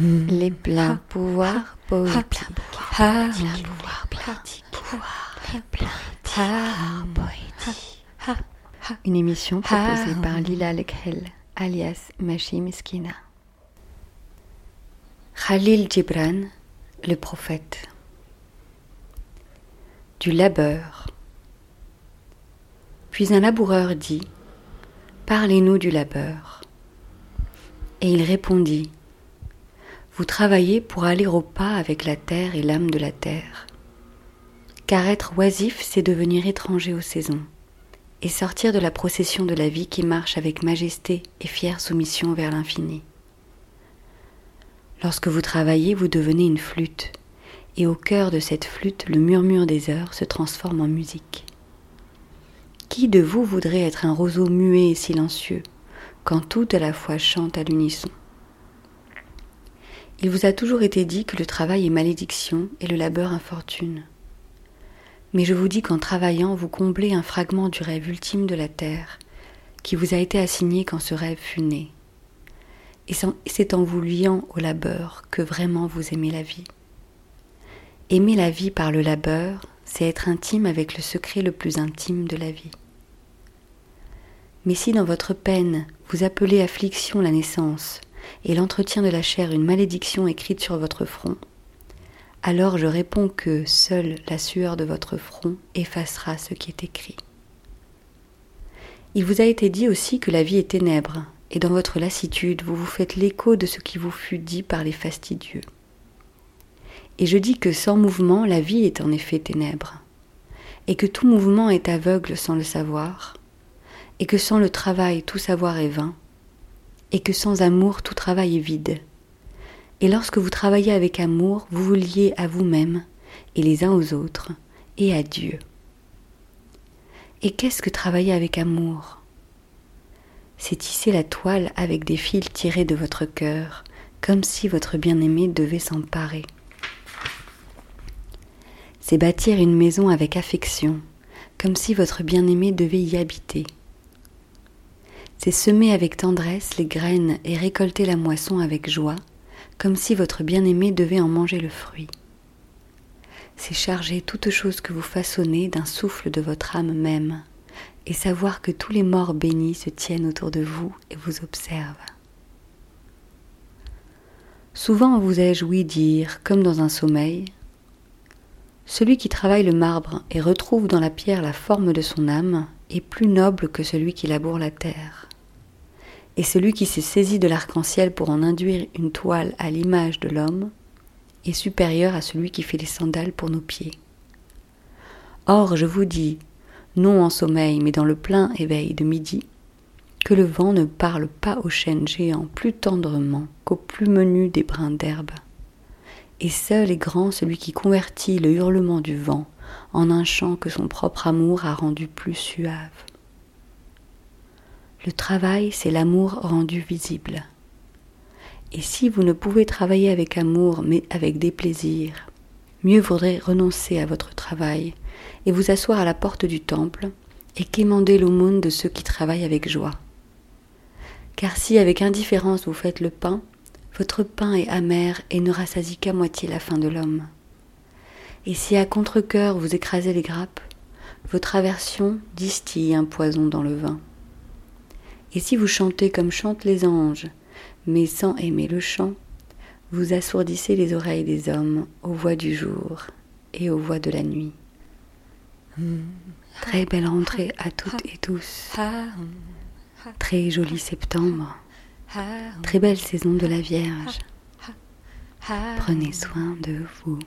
les pleins pouvoirs poétiques. Les pleins. Une émission proposée par Lila Lekhel, alias Machi Miskina. Khalil Gibran, le prophète. Du labeur. Puis un laboureur dit Parlez-nous du labeur. Et il répondit Vous travaillez pour aller au pas avec la terre et l'âme de la terre. Car être oisif, c'est devenir étranger aux saisons et sortir de la procession de la vie qui marche avec majesté et fière soumission vers l'infini. Lorsque vous travaillez, vous devenez une flûte, et au cœur de cette flûte, le murmure des heures se transforme en musique. Qui de vous voudrait être un roseau muet et silencieux, quand tout à la fois chante à l'unisson? Il vous a toujours été dit que le travail est malédiction et le labeur infortune. Mais je vous dis qu'en travaillant, vous comblez un fragment du rêve ultime de la terre, qui vous a été assigné quand ce rêve fut né. Et c'est en vous liant au labeur que vraiment vous aimez la vie. Aimer la vie par le labeur, c'est être intime avec le secret le plus intime de la vie. Mais si dans votre peine vous appelez affliction la naissance et l'entretien de la chair une malédiction écrite sur votre front, alors je réponds que seule la sueur de votre front effacera ce qui est écrit. Il vous a été dit aussi que la vie est ténèbre, et dans votre lassitude vous vous faites l'écho de ce qui vous fut dit par les fastidieux. Et je dis que sans mouvement la vie est en effet ténèbre, et que tout mouvement est aveugle sans le savoir, et que sans le travail tout savoir est vain, et que sans amour tout travail est vide, et lorsque vous travaillez avec amour, vous vous liez à vous-même et les uns aux autres et à Dieu. Et qu'est-ce que travailler avec amour? C'est tisser la toile avec des fils tirés de votre cœur, comme si votre bien-aimé devait s'en parer. C'est bâtir une maison avec affection, comme si votre bien-aimé devait y habiter. C'est semer avec tendresse les graines et récolter la moisson avec joie, comme si votre bien-aimé devait en manger le fruit. C'est charger toute chose que vous façonnez d'un souffle de votre âme même, et savoir que tous les morts bénis se tiennent autour de vous et vous observent. Souvent vous ai-je ouï dire, comme dans un sommeil, Celui qui travaille le marbre et retrouve dans la pierre la forme de son âme est plus noble que celui qui laboure la terre et celui qui s'est saisi de l'arc-en-ciel pour en induire une toile à l'image de l'homme est supérieur à celui qui fait les sandales pour nos pieds. Or, je vous dis, non en sommeil, mais dans le plein éveil de midi, que le vent ne parle pas au chêne géant plus tendrement qu'au plus menu des brins d'herbe. Et seul est grand celui qui convertit le hurlement du vent en un chant que son propre amour a rendu plus suave. Le travail, c'est l'amour rendu visible. Et si vous ne pouvez travailler avec amour, mais avec des plaisirs, mieux vaudrait renoncer à votre travail et vous asseoir à la porte du temple et quémander l'aumône de ceux qui travaillent avec joie. Car si avec indifférence vous faites le pain, votre pain est amer et ne rassasie qu'à moitié la faim de l'homme. Et si à contre-coeur vous écrasez les grappes, votre aversion distille un poison dans le vin. Et si vous chantez comme chantent les anges, mais sans aimer le chant, vous assourdissez les oreilles des hommes aux voix du jour et aux voix de la nuit. Très belle rentrée à toutes et tous. Très joli septembre. Très belle saison de la Vierge. Prenez soin de vous.